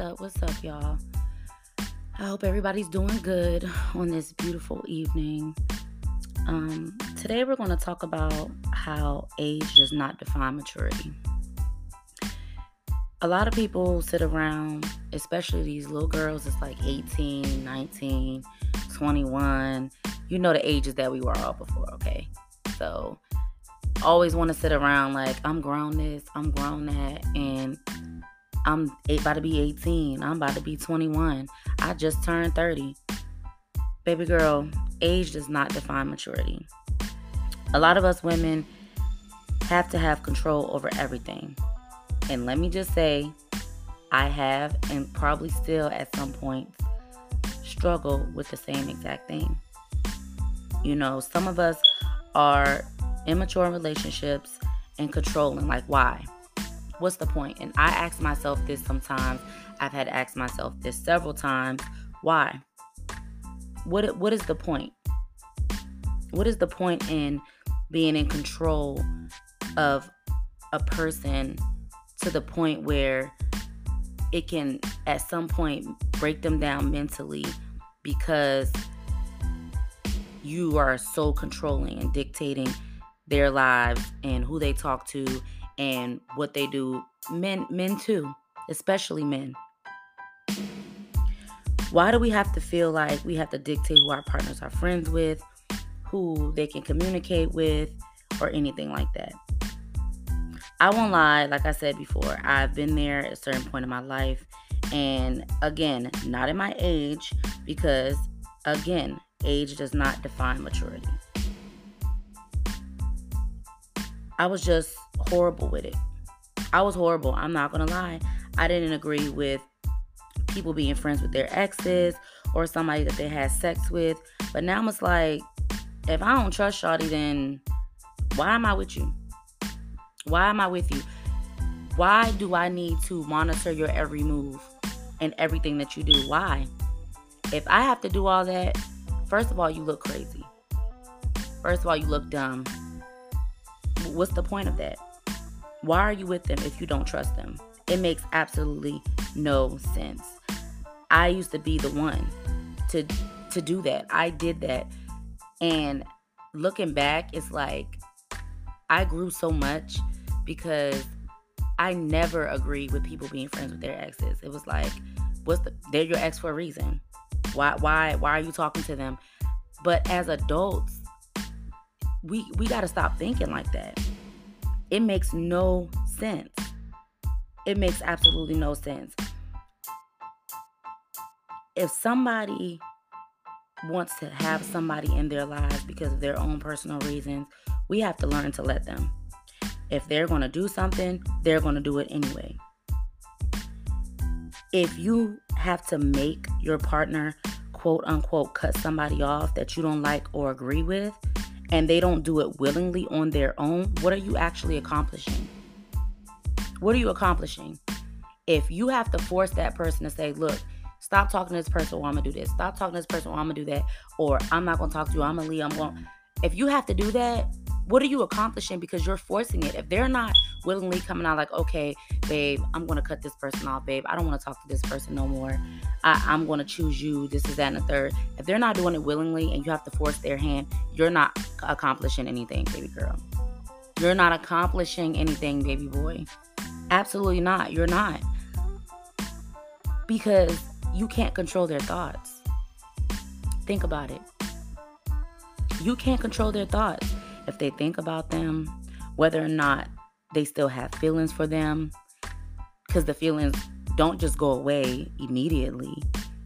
up? What's up, y'all? I hope everybody's doing good on this beautiful evening. Um, today, we're going to talk about how age does not define maturity. A lot of people sit around, especially these little girls, it's like 18, 19, 21. You know the ages that we were all before, okay? So, always want to sit around like, I'm grown this, I'm grown that, and I'm about to be 18. I'm about to be 21. I just turned 30. Baby girl, age does not define maturity. A lot of us women have to have control over everything. And let me just say, I have and probably still at some point struggle with the same exact thing. You know, some of us are immature in relationships and controlling. Like, why? What's the point? And I ask myself this sometimes. I've had to ask myself this several times. Why? What what is the point? What is the point in being in control of a person to the point where it can at some point break them down mentally because you are so controlling and dictating their lives and who they talk to and what they do men men too especially men. Why do we have to feel like we have to dictate who our partners are friends with who they can communicate with or anything like that? I won't lie like i said before i've been there at a certain point in my life and again not in my age because again age does not define maturity. I was just horrible with it. I was horrible. I'm not going to lie. I didn't agree with people being friends with their exes or somebody that they had sex with. But now I'm just like, if I don't trust Shawty, then why am I with you? Why am I with you? Why do I need to monitor your every move and everything that you do? Why? If I have to do all that, first of all, you look crazy. First of all, you look dumb. What's the point of that? Why are you with them if you don't trust them? It makes absolutely no sense. I used to be the one to to do that. I did that. And looking back, it's like I grew so much because I never agreed with people being friends with their exes. It was like, what's the they're your ex for a reason. Why why why are you talking to them? But as adults, we we got to stop thinking like that. It makes no sense. It makes absolutely no sense. If somebody wants to have somebody in their lives because of their own personal reasons, we have to learn to let them. If they're going to do something, they're going to do it anyway. If you have to make your partner quote unquote cut somebody off that you don't like or agree with, and they don't do it willingly on their own, what are you actually accomplishing? What are you accomplishing? If you have to force that person to say, look, stop talking to this person or I'm gonna do this, stop talking to this person or I'm gonna do that, or I'm not gonna talk to you, I'm gonna leave, I'm going to if you have to do that, what are you accomplishing? Because you're forcing it. If they're not willingly coming out like okay babe i'm gonna cut this person off babe. I don't want to talk to this person no more. I, i'm gonna choose you this is that and the third if they're not doing it willingly and you have to force their hand you're not accomplishing anything baby girl. You're not accomplishing anything baby boy. Absolutely not. You're not. Because you can't control their thoughts. Think about it. You can't control their thoughts if they think about them, whether or not they still have feelings for them, because the feelings don't just go away immediately.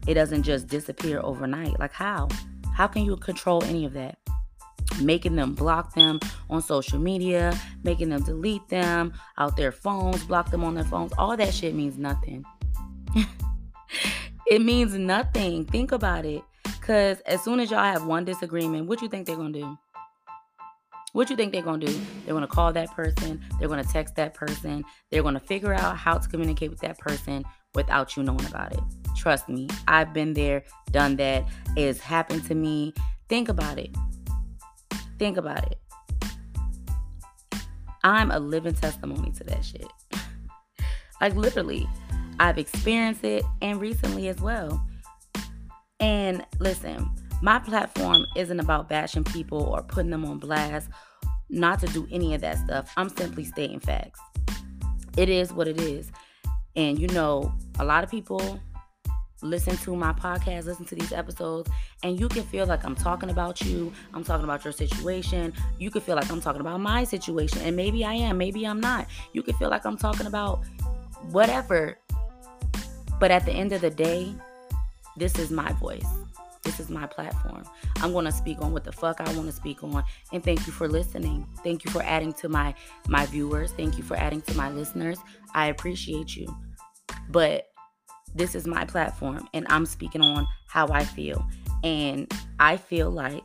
It doesn't just disappear overnight. Like, how? How can you control any of that? Making them block them on social media, making them delete them out their phones, block them on their phones, all that shit means nothing. it means nothing. Think about it. Because as soon as y'all have one disagreement, what do you think they're going to do? What you think they're gonna do? They're gonna call that person, they're gonna text that person, they're gonna figure out how to communicate with that person without you knowing about it. Trust me, I've been there, done that. It's happened to me. Think about it. Think about it. I'm a living testimony to that shit. like literally. I've experienced it and recently as well. And listen, my platform isn't about bashing people or putting them on blast, not to do any of that stuff. I'm simply stating facts. It is what it is. And you know, a lot of people listen to my podcast, listen to these episodes, and you can feel like I'm talking about you, I'm talking about your situation. You can feel like I'm talking about my situation, and maybe I am, maybe I'm not. You can feel like I'm talking about whatever. But at the end of the day, this is my voice. This is my platform. I'm going to speak on what the fuck I want to speak on. And thank you for listening. Thank you for adding to my my viewers. Thank you for adding to my listeners. I appreciate you. But this is my platform and I'm speaking on how I feel. And I feel like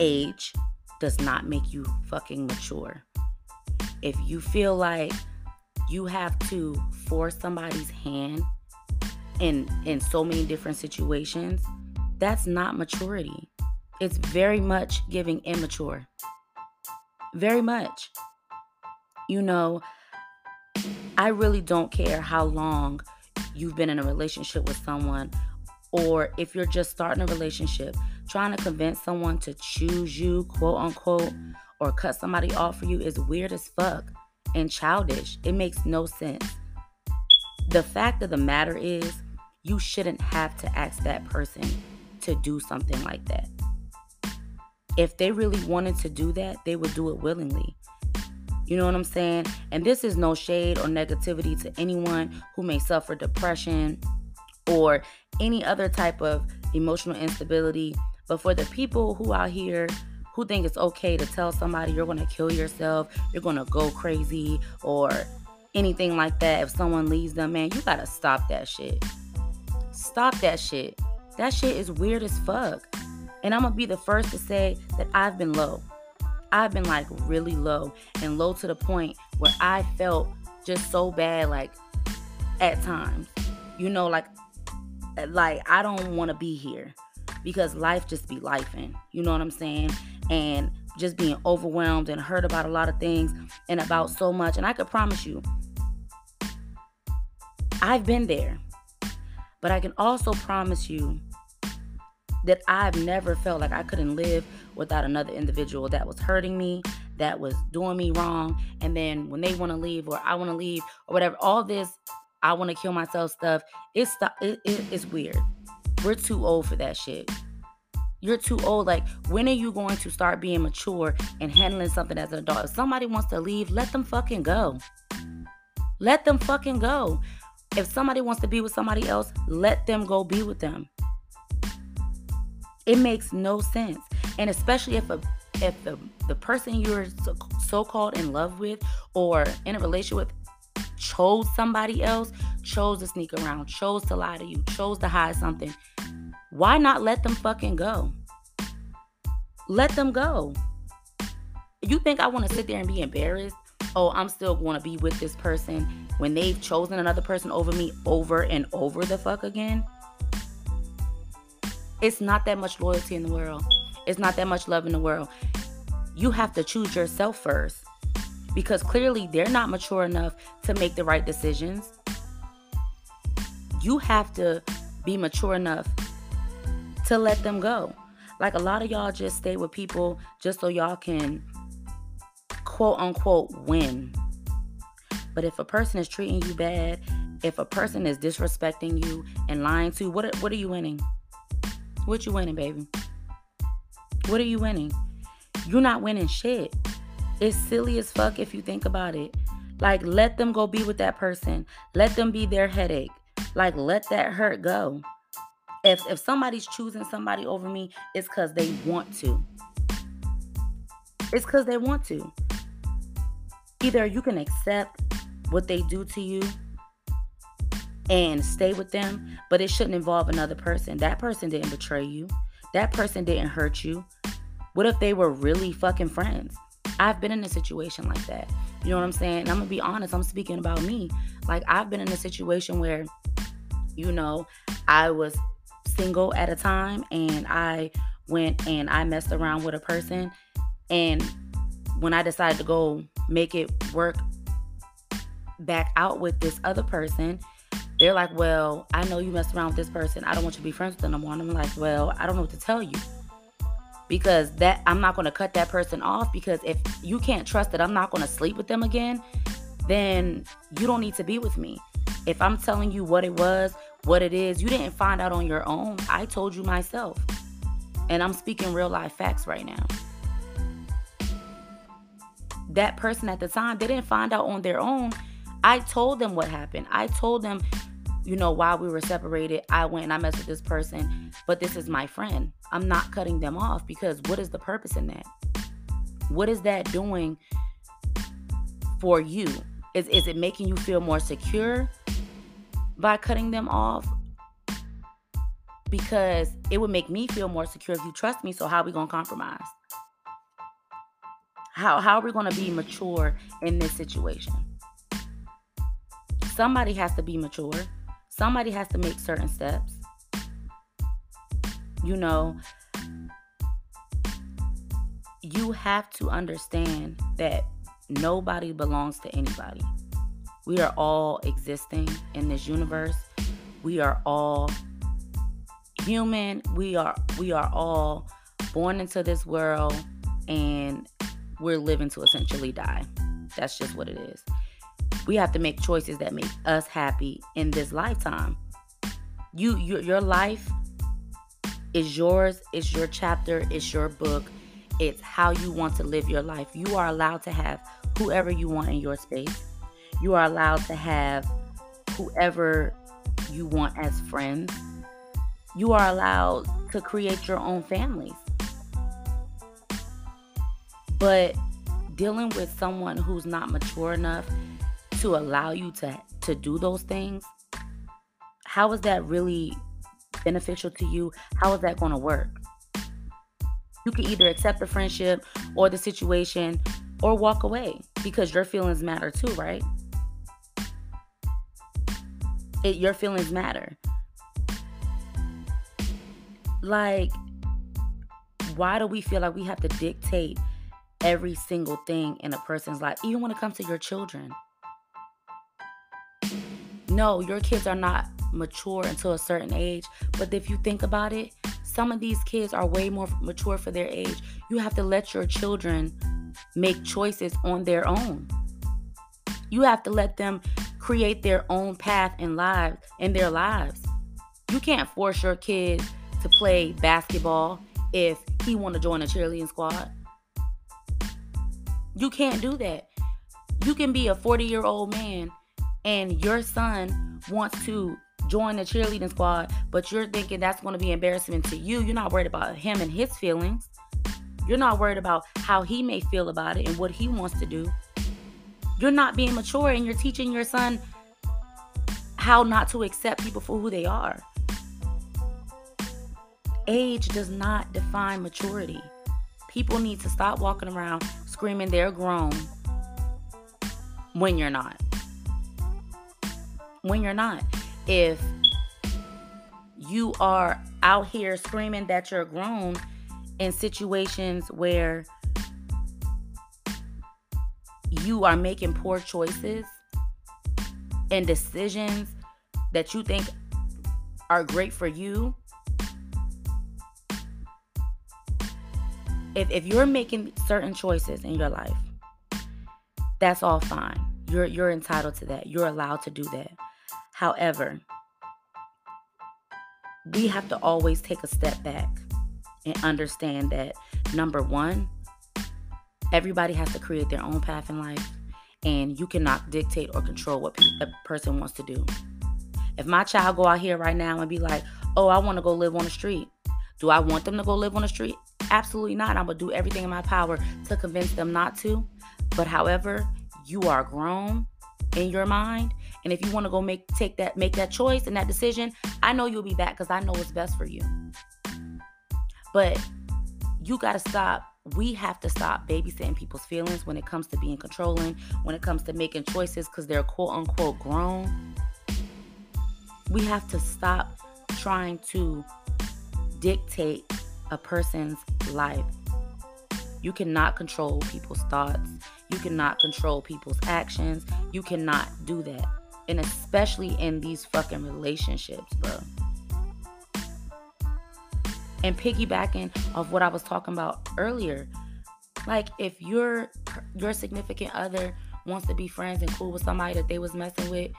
age does not make you fucking mature. If you feel like you have to force somebody's hand in in so many different situations, that's not maturity. It's very much giving immature. Very much. You know, I really don't care how long you've been in a relationship with someone or if you're just starting a relationship, trying to convince someone to choose you, quote unquote, or cut somebody off for you is weird as fuck and childish. It makes no sense. The fact of the matter is, you shouldn't have to ask that person to do something like that. If they really wanted to do that, they would do it willingly. You know what I'm saying? And this is no shade or negativity to anyone who may suffer depression or any other type of emotional instability. But for the people who out here who think it's okay to tell somebody you're to kill yourself, you're to go crazy, or anything like that, if someone leaves them, man, you got to stop that shit. Stop that shit. That shit is weird as fuck. And I'm to be the first to say that I've been low. I've been like really low and low to the point where I felt just so bad, like at times, you know, like like I don't want to be here because life just be lifing. You know what I'm saying? And just being overwhelmed and hurt about a lot of things and about so much. And I could promise you, I've been there. But I can also promise you that I've never felt like I couldn't live without another individual that was hurting me, that was doing me wrong. And then when they want to leave or I want to leave or whatever, all this I want to kill myself stuff, it's it, it, it's weird. We're too old for that shit. You're too old. Like, when are you going to start being mature and handling something as an adult? If somebody wants to leave, let them fucking go. Let them fucking go. If somebody wants to be with somebody else, let them go be with them. It makes no sense. And especially if a if the, the person you're so called in love with or in a relationship with chose somebody else, chose to sneak around, chose to lie to you, chose to hide something, why not let them fucking go? Let them go. You think I want to sit there and be embarrassed? Oh, I'm still going to be with this person when they've chosen another person over me over and over the fuck again? It's not that much loyalty in the world. It's not that much love in the world. You have to choose yourself first because clearly they're not mature enough to make the right decisions. You have to be mature enough to let them go. Like a lot of y'all just stay with people just so y'all can quote unquote win. But if a person is treating you bad, if a person is disrespecting you and lying to you, what what are you winning? What you winning, baby? What are you winning? You're not winning shit. It's silly as fuck if you think about it. Like, let them go be with that person. Let them be their headache. Like, let that hurt go. If if somebody's choosing somebody over me, it's because they want to. It's because they want to. Either you can accept what they do to you and stay with them, but it shouldn't involve another person. That person didn't betray you. That person didn't hurt you. What if they were really fucking friends? I've been in a situation like that. You know what I'm saying? And I'm gonna be honest, I'm speaking about me. Like I've been in a situation where, you know, I was single at a time and I went and I messed around with a person. And when I decided to go make it work back out with this other person, they're like, Well, I know you messed around with this person. I don't want you to be friends with them no more. And I'm like, Well, I don't know what to tell you. Because that I'm not gonna cut that person off because if you can't trust that I'm not gonna sleep with them again, then you don't need to be with me. If I'm telling you what it was, what it is, you didn't find out on your own. I told you myself. And I'm speaking real life facts right now. That person at the time, they didn't find out on their own. I told them what happened. I told them you know, while we were separated, I went and I messed with this person, but this is my friend. I'm not cutting them off because what is the purpose in that? What is that doing for you? Is, is it making you feel more secure by cutting them off? Because it would make me feel more secure if you trust me. So, how are we going to compromise? How, how are we going to be mature in this situation? Somebody has to be mature somebody has to make certain steps. You know, you have to understand that nobody belongs to anybody. We are all existing in this universe. We are all human. We are we are all born into this world and we're living to essentially die. That's just what it is we have to make choices that make us happy in this lifetime. You, your, your life is yours, it's your chapter, it's your book. It's how you want to live your life. You are allowed to have whoever you want in your space. You are allowed to have whoever you want as friends. You are allowed to create your own families. But dealing with someone who's not mature enough to allow you to to do those things how is that really beneficial to you? How is that going to work? You can either accept the friendship or the situation or walk away because your feelings matter too right? It, your feelings matter. Like why do we feel like we have to dictate every single thing in a person's life even when it comes to your children no, your kids are not mature until a certain age. But if you think about it, some of these kids are way more mature for their age. You have to let your children make choices on their own. You have to let them create their own path in life in their lives. You can't force your kid to play basketball if he want to join a cheerleading squad. You can't do that. You can be a 40-year-old man and your son wants to join the cheerleading squad, but you're thinking that's going to be embarrassment to you, you're not worried about him and his feelings. You're not worried about how he may feel about it and what he wants to do. You're not being mature and you're teaching your son how not to accept people for who they are. Age does not define maturity. People need to stop walking around screaming they're grown when you're not when you're not. If you are out here screaming that you're grown in situations where you are making poor choices and decisions that you think are great for you. If, if you're making certain choices in your life, that's all fine. You're you're entitled to that. You're allowed to do that. However, we have to always take a step back and understand that number one, everybody has to create their own path in life, and you cannot dictate or control what a person wants to do. If my child go out here right now and be like, "Oh, I want to go live on the street," do I want them to go live on the street? Absolutely not. I'm gonna do everything in my power to convince them not to. But however, you are grown in your mind and if you want to go make take that make that choice and that decision, I know you'll be back because I know what's best for you. But you got to stop. We have to stop babysitting people's feelings when it comes to being controlling, when it comes to making choices because they're quote unquote grown. We have to stop trying to dictate a person's life. You cannot control people's thoughts. You cannot control people's actions. You cannot do that. And especially in these fucking relationships, bro. And piggybacking off what I was talking about earlier, like if your your significant other wants to be friends and cool with somebody that they was messing with,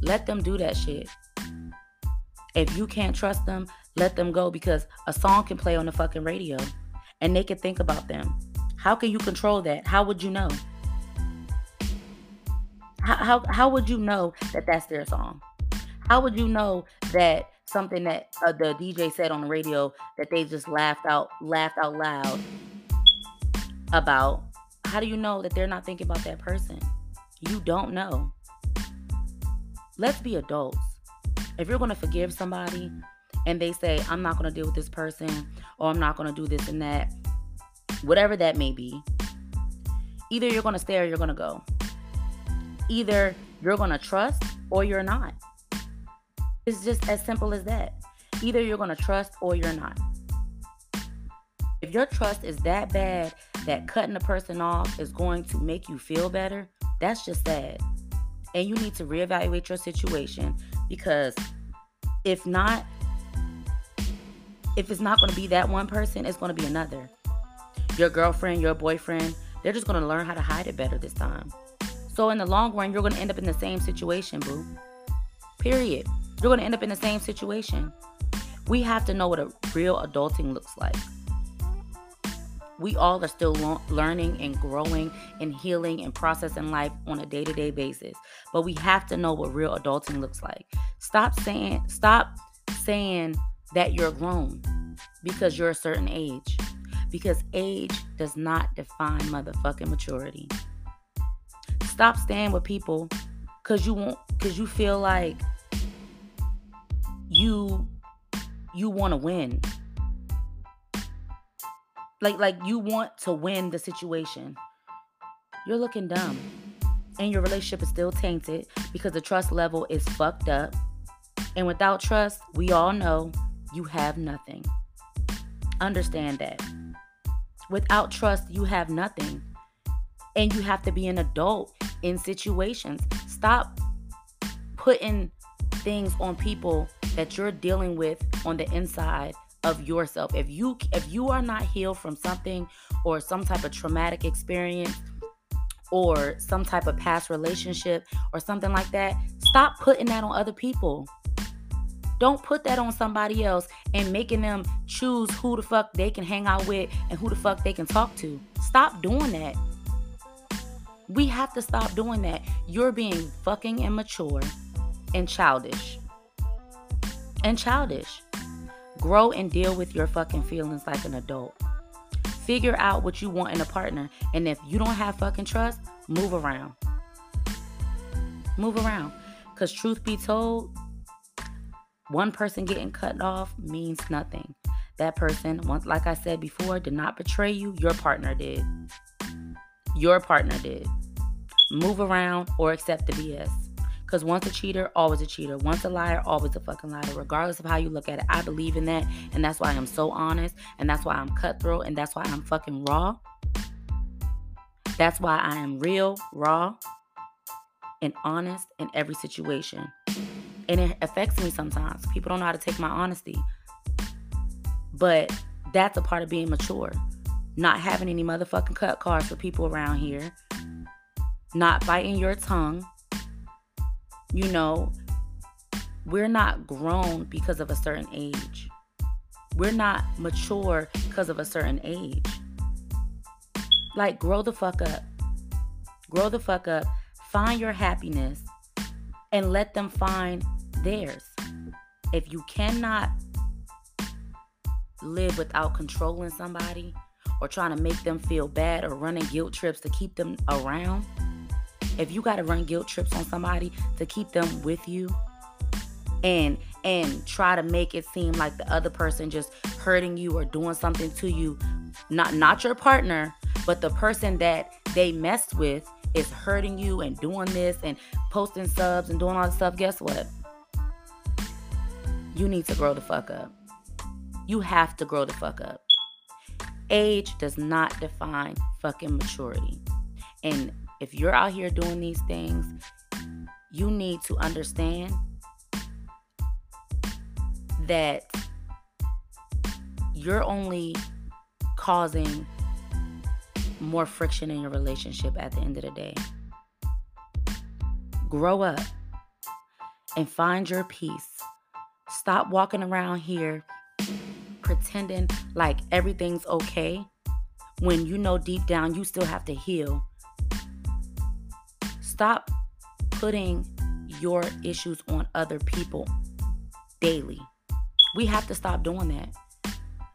let them do that shit. If you can't trust them, let them go because a song can play on the fucking radio and they can think about them. How can you control that? How would you know? How, how, would you know that that's their song? How would you know that something that uh, the DJ said on the radio that they just laughed out laughed out loud about? How do you know that they're not thinking about that person? You don't know. Let's be adults. If you're going to forgive somebody and they say, I'm not going to deal with this person or I'm not going to do this and that, whatever that may be, either you're going to stay or you're going to go. Either you're going to trust or you're not. It's just as simple as that. Either you're going to trust or you're not. If your trust is that bad that cutting a person off is going to make you feel better, that's just sad. And you need to reevaluate your situation because if not, if it's not going to be that one person, it's going to be another. Your girlfriend, your boyfriend, they're just going to learn how to hide it better this time. So in the long run, you're going to end up in the same situation, boo. Period. You're going to end up in the same situation. We have to know what a real adulting looks like. We all are still lo- learning and growing and healing and processing life on a day-to-day basis. But we have to know what real adulting looks like. Stop saying stop saying that you're grown because you're a certain age. Because age does not define motherfucking maturity. Stop staying with people cuz you want cuz you feel like you you want to win. Like like you want to win the situation. You're looking dumb. And your relationship is still tainted because the trust level is fucked up. And without trust, we all know you have nothing. Understand that. Without trust, you have nothing. And you have to be an adult in situations. Stop putting things on people that you're dealing with on the inside of yourself. If you if you are not healed from something or some type of traumatic experience or some type of past relationship or something like that, stop putting that on other people. Don't put that on somebody else and making them choose who the fuck they can hang out with and who the fuck they can talk to. Stop doing that. We have to stop doing that. You're being fucking immature and childish and childish. Grow and deal with your fucking feelings like an adult. Figure out what you want in a partner. And if you don't have fucking trust, move around. Move around. Because, truth be told, one person getting cut off means nothing. That person, once, like I said before, did not betray you. Your partner did. Your partner did. Move around or accept the BS. Because once a cheater, always a cheater. Once a liar, always a fucking liar. Regardless of how you look at it, I believe in that. And that's why I'm so honest. And that's why I'm cutthroat. And that's why I'm fucking raw. That's why I am real, raw, and honest in every situation. And it affects me sometimes. People don't know how to take my honesty. But that's a part of being mature. Not having any motherfucking cut cards for people around here. Not biting your tongue you know, we're not grown because of a certain age. We're not mature because of a certain age. Like, grow the fuck up. Grow the fuck up. Find your happiness and let them find theirs. If you cannot live without controlling somebody or trying to make them feel bad or running guilt trips to keep them around, if you got to run guilt trips on somebody to keep them with you and and try to make it seem like the other person just hurting you or doing something to you not not your partner but the person that they messed with is hurting you and doing this and posting subs and doing all this stuff guess what? You need to grow the fuck up. You have to grow the fuck up. Age does not define fucking maturity. And if you're out here doing these things, you need to understand that you're only causing more friction in your relationship at the end of the day. Grow up and find your peace. Stop walking around here pretending like everything's okay when you know deep down you still have to heal. Putting your issues on other people daily. We have to stop doing that.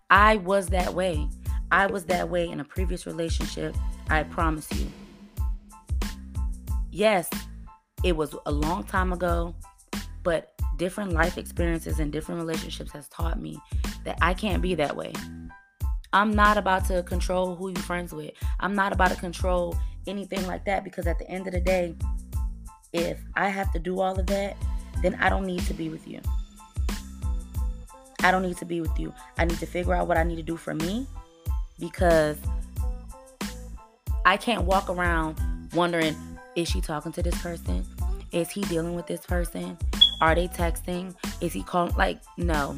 I was that way. I was that way in a previous relationship. I promise you. Yes, it was a long time ago, but different life experiences and different relationships has taught me that I can't be that way. I'm not about to control who you're friends with. I'm not about to control anything like that because at the end of the day, if I have to do all of that, then I don't need to be with you. I don't need to be with you. I need to figure out what I need to do for me because I can't walk around wondering is she talking to this person? Is he dealing with this person? Are they texting? Is he calling? Like, no,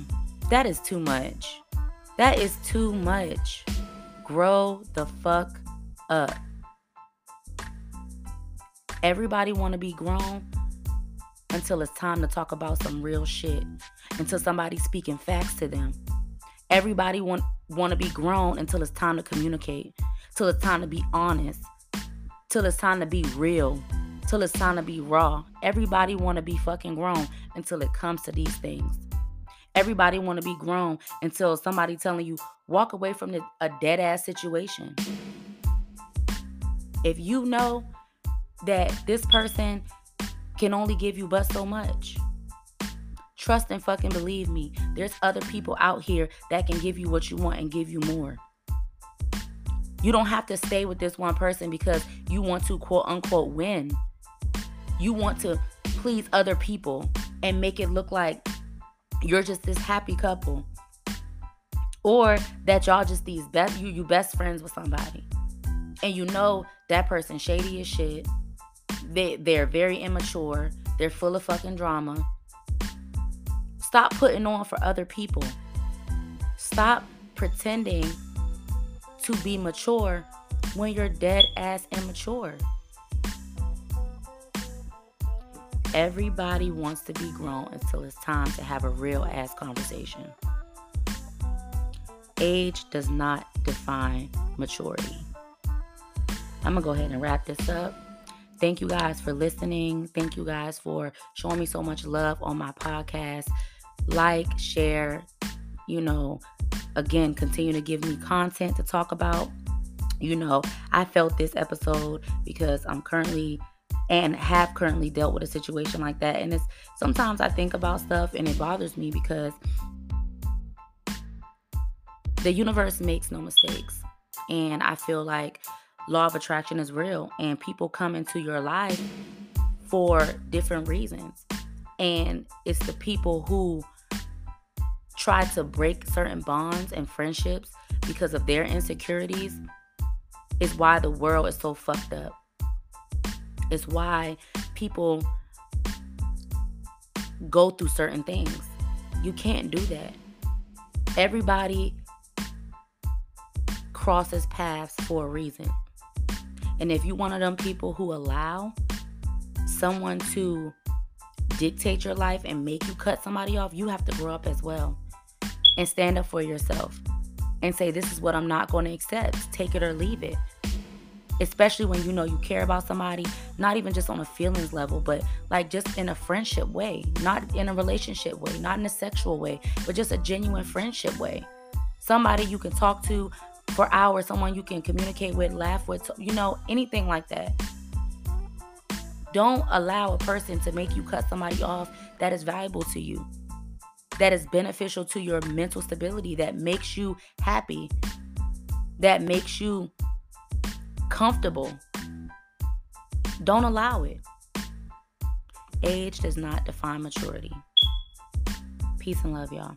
that is too much. That is too much. Grow the fuck up. Everybody want to be grown until it's time to talk about some real shit. Until somebody's speaking facts to them. Everybody want want to be grown until it's time to communicate. Till it's time to be honest. Till it's time to be real. Till it's time to be raw. Everybody want to be fucking grown until it comes to these things. Everybody want to be grown until somebody telling you walk away from the, a dead ass situation. If you know that this person can only give you but so much. Trust and fucking believe me. There's other people out here that can give you what you want and give you more. You don't have to stay with this one person because you want to quote unquote win. You want to please other people and make it look like you're just this happy couple. Or that y'all just these best you you best friends with somebody. And you know that person shady as shit they they're very immature. They're full of fucking drama. Stop putting on for other people. Stop pretending to be mature when you're dead ass immature. Everybody wants to be grown until it's time to have a real ass conversation. Age does not define maturity. I'm gonna go ahead and wrap this up. Thank you guys for listening. Thank you guys for showing me so much love on my podcast. Like, share, you know, again, continue to give me content to talk about. You know, I felt this episode because I'm currently and have currently dealt with a situation like that. And it's sometimes I think about stuff and it bothers me because the universe makes no mistakes. And I feel like law of attraction is real and people come into your life for different reasons. And it's the people who try to break certain bonds and friendships because of their insecurities is why the world is so fucked up. It's why people go through certain things. You can't do that. Everybody crosses paths for a reason. And if you're one of them people who allow someone to dictate your life and make you cut somebody off, you have to grow up as well and stand up for yourself and say, This is what I'm not going to accept. Take it or leave it. Especially when you know you care about somebody, not even just on a feelings level, but like just in a friendship way, not in a relationship way, not in a sexual way, but just a genuine friendship way. Somebody you can talk to for hours, someone you can communicate with, laugh with, you know, anything like that. Don't allow a person to make you cut somebody off that is valuable to you, that is beneficial to your mental stability, that makes you happy, that makes you comfortable. Don't allow it. Age does not define maturity. Peace and love, y'all.